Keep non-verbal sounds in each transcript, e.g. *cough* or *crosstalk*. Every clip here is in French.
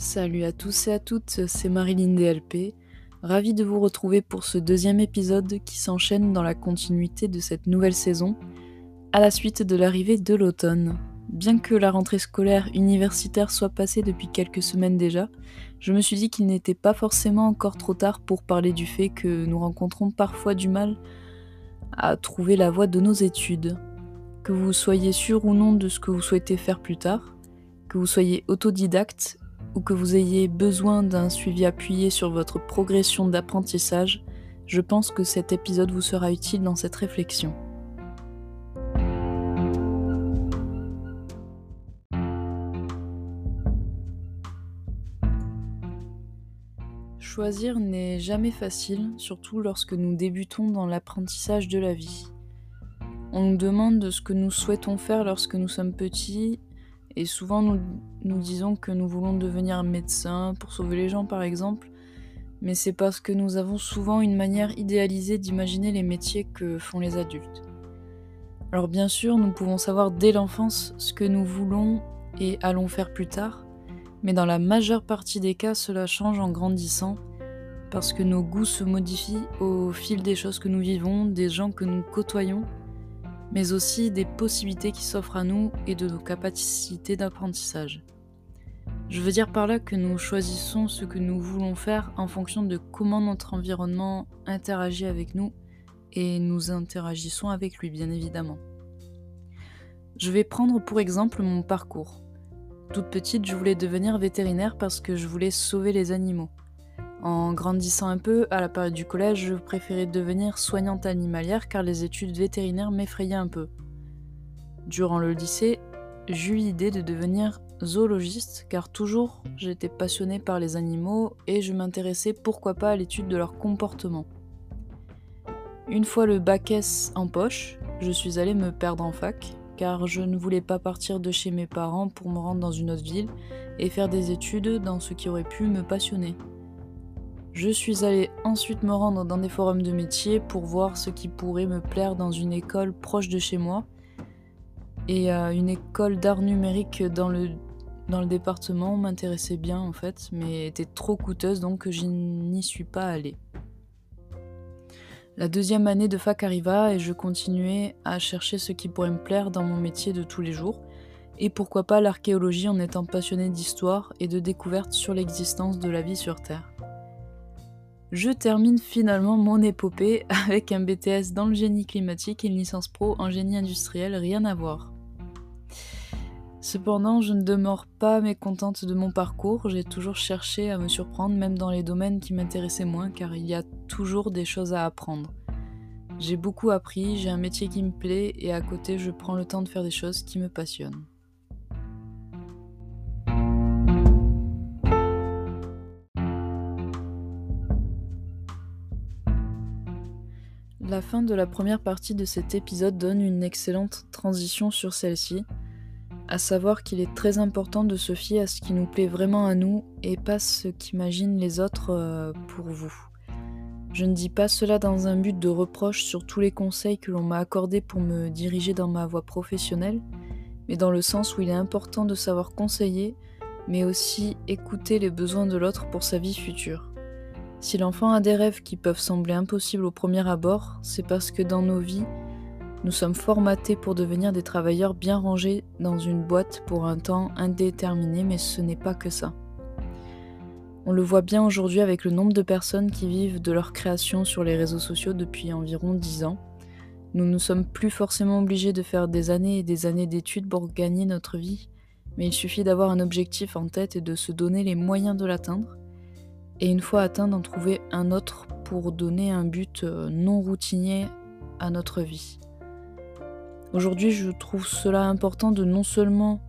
Salut à tous et à toutes, c'est Marilyn DLP. Ravie de vous retrouver pour ce deuxième épisode qui s'enchaîne dans la continuité de cette nouvelle saison, à la suite de l'arrivée de l'automne. Bien que la rentrée scolaire universitaire soit passée depuis quelques semaines déjà, je me suis dit qu'il n'était pas forcément encore trop tard pour parler du fait que nous rencontrons parfois du mal à trouver la voie de nos études. Que vous soyez sûr ou non de ce que vous souhaitez faire plus tard, que vous soyez autodidacte ou que vous ayez besoin d'un suivi appuyé sur votre progression d'apprentissage, je pense que cet épisode vous sera utile dans cette réflexion. Choisir n'est jamais facile, surtout lorsque nous débutons dans l'apprentissage de la vie. On nous demande ce que nous souhaitons faire lorsque nous sommes petits, et souvent nous, nous disons que nous voulons devenir médecin pour sauver les gens par exemple, mais c'est parce que nous avons souvent une manière idéalisée d'imaginer les métiers que font les adultes. Alors bien sûr, nous pouvons savoir dès l'enfance ce que nous voulons et allons faire plus tard, mais dans la majeure partie des cas, cela change en grandissant, parce que nos goûts se modifient au fil des choses que nous vivons, des gens que nous côtoyons, mais aussi des possibilités qui s'offrent à nous et de nos capacités d'apprentissage. Je veux dire par là que nous choisissons ce que nous voulons faire en fonction de comment notre environnement interagit avec nous et nous interagissons avec lui bien évidemment. Je vais prendre pour exemple mon parcours. Toute petite, je voulais devenir vétérinaire parce que je voulais sauver les animaux. En grandissant un peu, à la période du collège, je préférais devenir soignante animalière car les études vétérinaires m'effrayaient un peu. Durant le lycée, j'eus l'idée de devenir zoologiste car toujours j'étais passionnée par les animaux et je m'intéressais pourquoi pas à l'étude de leur comportement. Une fois le bac S en poche, je suis allée me perdre en fac car je ne voulais pas partir de chez mes parents pour me rendre dans une autre ville et faire des études dans ce qui aurait pu me passionner. Je suis allée ensuite me rendre dans des forums de métiers pour voir ce qui pourrait me plaire dans une école proche de chez moi. Et euh, une école d'art numérique dans le, dans le département m'intéressait bien en fait, mais était trop coûteuse donc je n'y suis pas allée. La deuxième année de fac arriva et je continuais à chercher ce qui pourrait me plaire dans mon métier de tous les jours, et pourquoi pas l'archéologie en étant passionnée d'histoire et de découverte sur l'existence de la vie sur Terre. Je termine finalement mon épopée avec un BTS dans le génie climatique et une licence pro en génie industriel, rien à voir. Cependant, je ne demeure pas mécontente de mon parcours, j'ai toujours cherché à me surprendre même dans les domaines qui m'intéressaient moins car il y a toujours des choses à apprendre. J'ai beaucoup appris, j'ai un métier qui me plaît et à côté je prends le temps de faire des choses qui me passionnent. La fin de la première partie de cet épisode donne une excellente transition sur celle-ci à savoir qu'il est très important de se fier à ce qui nous plaît vraiment à nous et pas ce qu'imaginent les autres euh, pour vous. Je ne dis pas cela dans un but de reproche sur tous les conseils que l'on m'a accordés pour me diriger dans ma voie professionnelle, mais dans le sens où il est important de savoir conseiller, mais aussi écouter les besoins de l'autre pour sa vie future. Si l'enfant a des rêves qui peuvent sembler impossibles au premier abord, c'est parce que dans nos vies, nous sommes formatés pour devenir des travailleurs bien rangés dans une boîte pour un temps indéterminé, mais ce n'est pas que ça. On le voit bien aujourd'hui avec le nombre de personnes qui vivent de leur création sur les réseaux sociaux depuis environ 10 ans. Nous ne sommes plus forcément obligés de faire des années et des années d'études pour gagner notre vie, mais il suffit d'avoir un objectif en tête et de se donner les moyens de l'atteindre, et une fois atteint d'en trouver un autre pour donner un but euh, non routinier à notre vie. Aujourd'hui, je trouve cela important de non seulement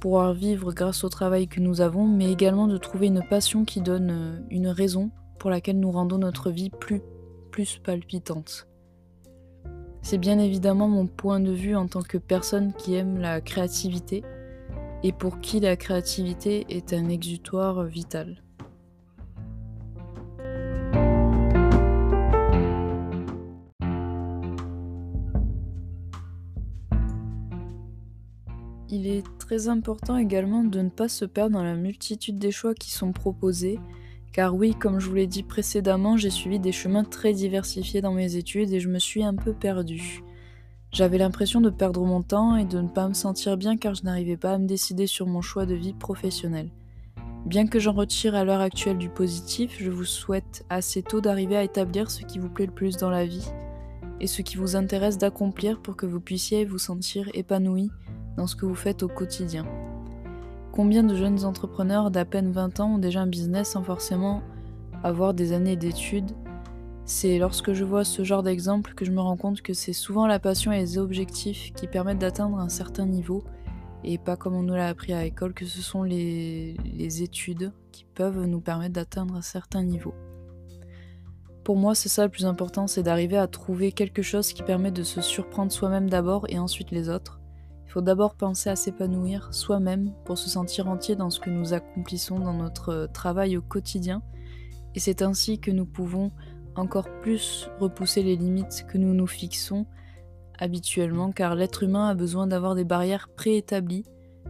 pouvoir vivre grâce au travail que nous avons, mais également de trouver une passion qui donne euh, une raison pour laquelle nous rendons notre vie plus, plus palpitante. C'est bien évidemment mon point de vue en tant que personne qui aime la créativité et pour qui la créativité est un exutoire vital. Il est très important également de ne pas se perdre dans la multitude des choix qui sont proposés, car oui, comme je vous l'ai dit précédemment, j'ai suivi des chemins très diversifiés dans mes études et je me suis un peu perdue. J'avais l'impression de perdre mon temps et de ne pas me sentir bien car je n'arrivais pas à me décider sur mon choix de vie professionnelle. Bien que j'en retire à l'heure actuelle du positif, je vous souhaite assez tôt d'arriver à établir ce qui vous plaît le plus dans la vie et ce qui vous intéresse d'accomplir pour que vous puissiez vous sentir épanoui dans ce que vous faites au quotidien. Combien de jeunes entrepreneurs d'à peine 20 ans ont déjà un business sans forcément avoir des années d'études? C'est lorsque je vois ce genre d'exemple que je me rends compte que c'est souvent la passion et les objectifs qui permettent d'atteindre un certain niveau et pas comme on nous l'a appris à l'école, que ce sont les, études qui peuvent nous permettre d'atteindre un certain niveau. Pour moi, c'est ça le plus important, c'est d'arriver à trouver quelque chose qui permet de se surprendre soi-même d'abord et ensuite les autres. Il faut d'abord penser à s'épanouir soi-même pour se sentir entier dans ce que nous accomplissons dans notre travail au quotidien. Et c'est ainsi que nous pouvons encore plus repousser les limites que nous nous fixons habituellement car l'être humain a besoin d'avoir des barrières préétablies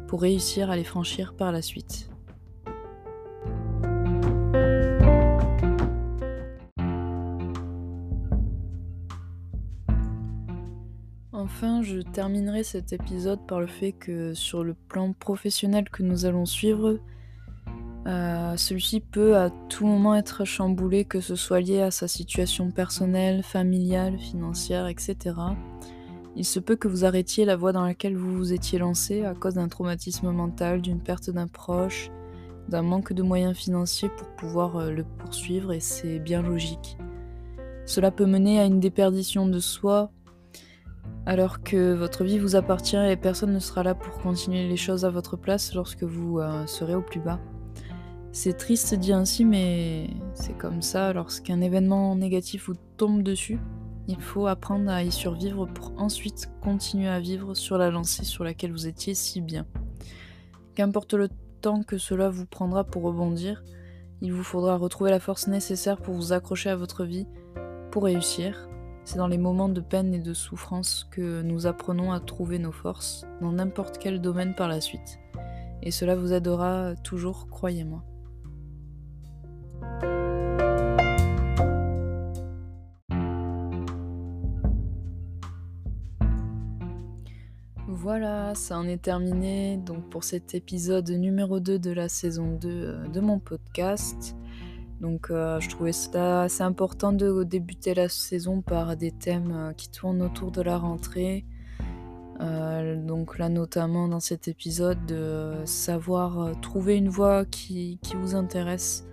pour réussir à les franchir par la suite. Enfin, je terminerai cet épisode par le fait que sur le plan professionnel que nous allons suivre, euh, celui-ci peut à tout moment être chamboulé, que ce soit lié à sa situation personnelle, familiale, financière, etc. Il se peut que vous arrêtiez la voie dans laquelle vous vous étiez lancé à cause d'un traumatisme mental, d'une perte d'un proche, d'un manque de moyens financiers pour pouvoir euh, le poursuivre et c'est bien logique. Cela peut mener à une déperdition de soi alors que votre vie vous appartient et personne ne sera là pour continuer les choses à votre place lorsque vous euh, serez au plus bas. C'est triste dit ainsi mais c'est comme ça lorsqu'un événement négatif vous tombe dessus il faut apprendre à y survivre pour ensuite continuer à vivre sur la lancée sur laquelle vous étiez si bien. Qu'importe le temps que cela vous prendra pour rebondir, il vous faudra retrouver la force nécessaire pour vous accrocher à votre vie, pour réussir. C'est dans les moments de peine et de souffrance que nous apprenons à trouver nos forces dans n'importe quel domaine par la suite. Et cela vous aidera toujours, croyez-moi. Voilà, ça en est terminé donc pour cet épisode numéro 2 de la saison 2 euh, de mon podcast. Donc euh, je trouvais ça assez important de débuter la saison par des thèmes euh, qui tournent autour de la rentrée. donc là notamment dans cet épisode de savoir trouver une voie qui, qui vous intéresse.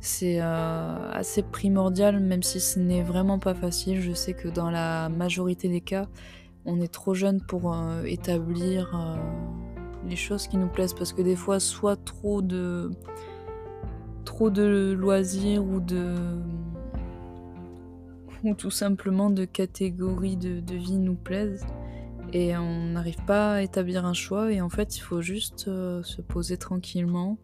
C'est assez primordial même si ce n'est vraiment pas facile. Je sais que dans la majorité des cas, on est trop jeune pour euh, établir euh, les choses qui nous plaisent parce que des fois soit trop de trop de loisirs ou de ou tout simplement de catégories de, vie nous plaisent et on n'arrive pas à établir un choix et en fait il faut juste euh, se poser tranquillement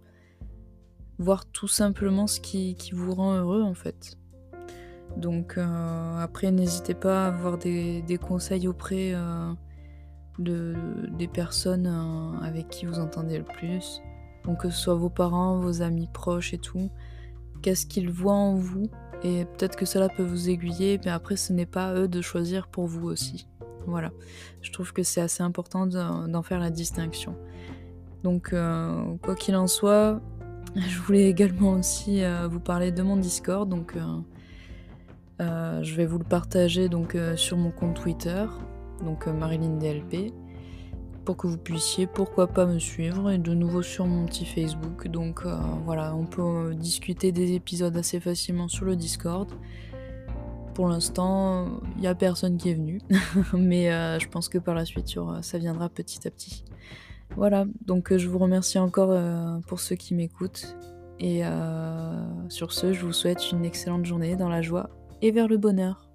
voir tout simplement ce qui vous rend heureux en fait donc euh, après, n'hésitez pas à avoir des, conseils auprès euh, de, des personnes avec qui vous entendez le plus. Donc que ce soit vos parents, vos amis proches et tout. Qu'est-ce qu'ils voient en vous Et peut-être que cela peut vous aiguiller, mais après, ce n'est pas eux de choisir pour vous aussi. Voilà. Je trouve que c'est assez important d'en faire la distinction. Donc, quoi qu'il en soit, je voulais également aussi vous parler de mon Discord. Donc, euh, je vais vous le partager donc euh, sur mon compte Twitter, donc euh, Marilyn DLP, que vous puissiez, pourquoi pas, me suivre. Et de nouveau sur mon petit Facebook. Donc euh, voilà, on peut euh, discuter des épisodes assez facilement sur le Discord. Pour l'instant, il n'y a personne qui est venu. *laughs* Mais euh, je pense que par la suite, ça viendra petit à petit. Voilà, donc je vous remercie encore pour ceux qui m'écoutent. Et sur ce, je vous souhaite une excellente journée dans la joie et vers le bonheur.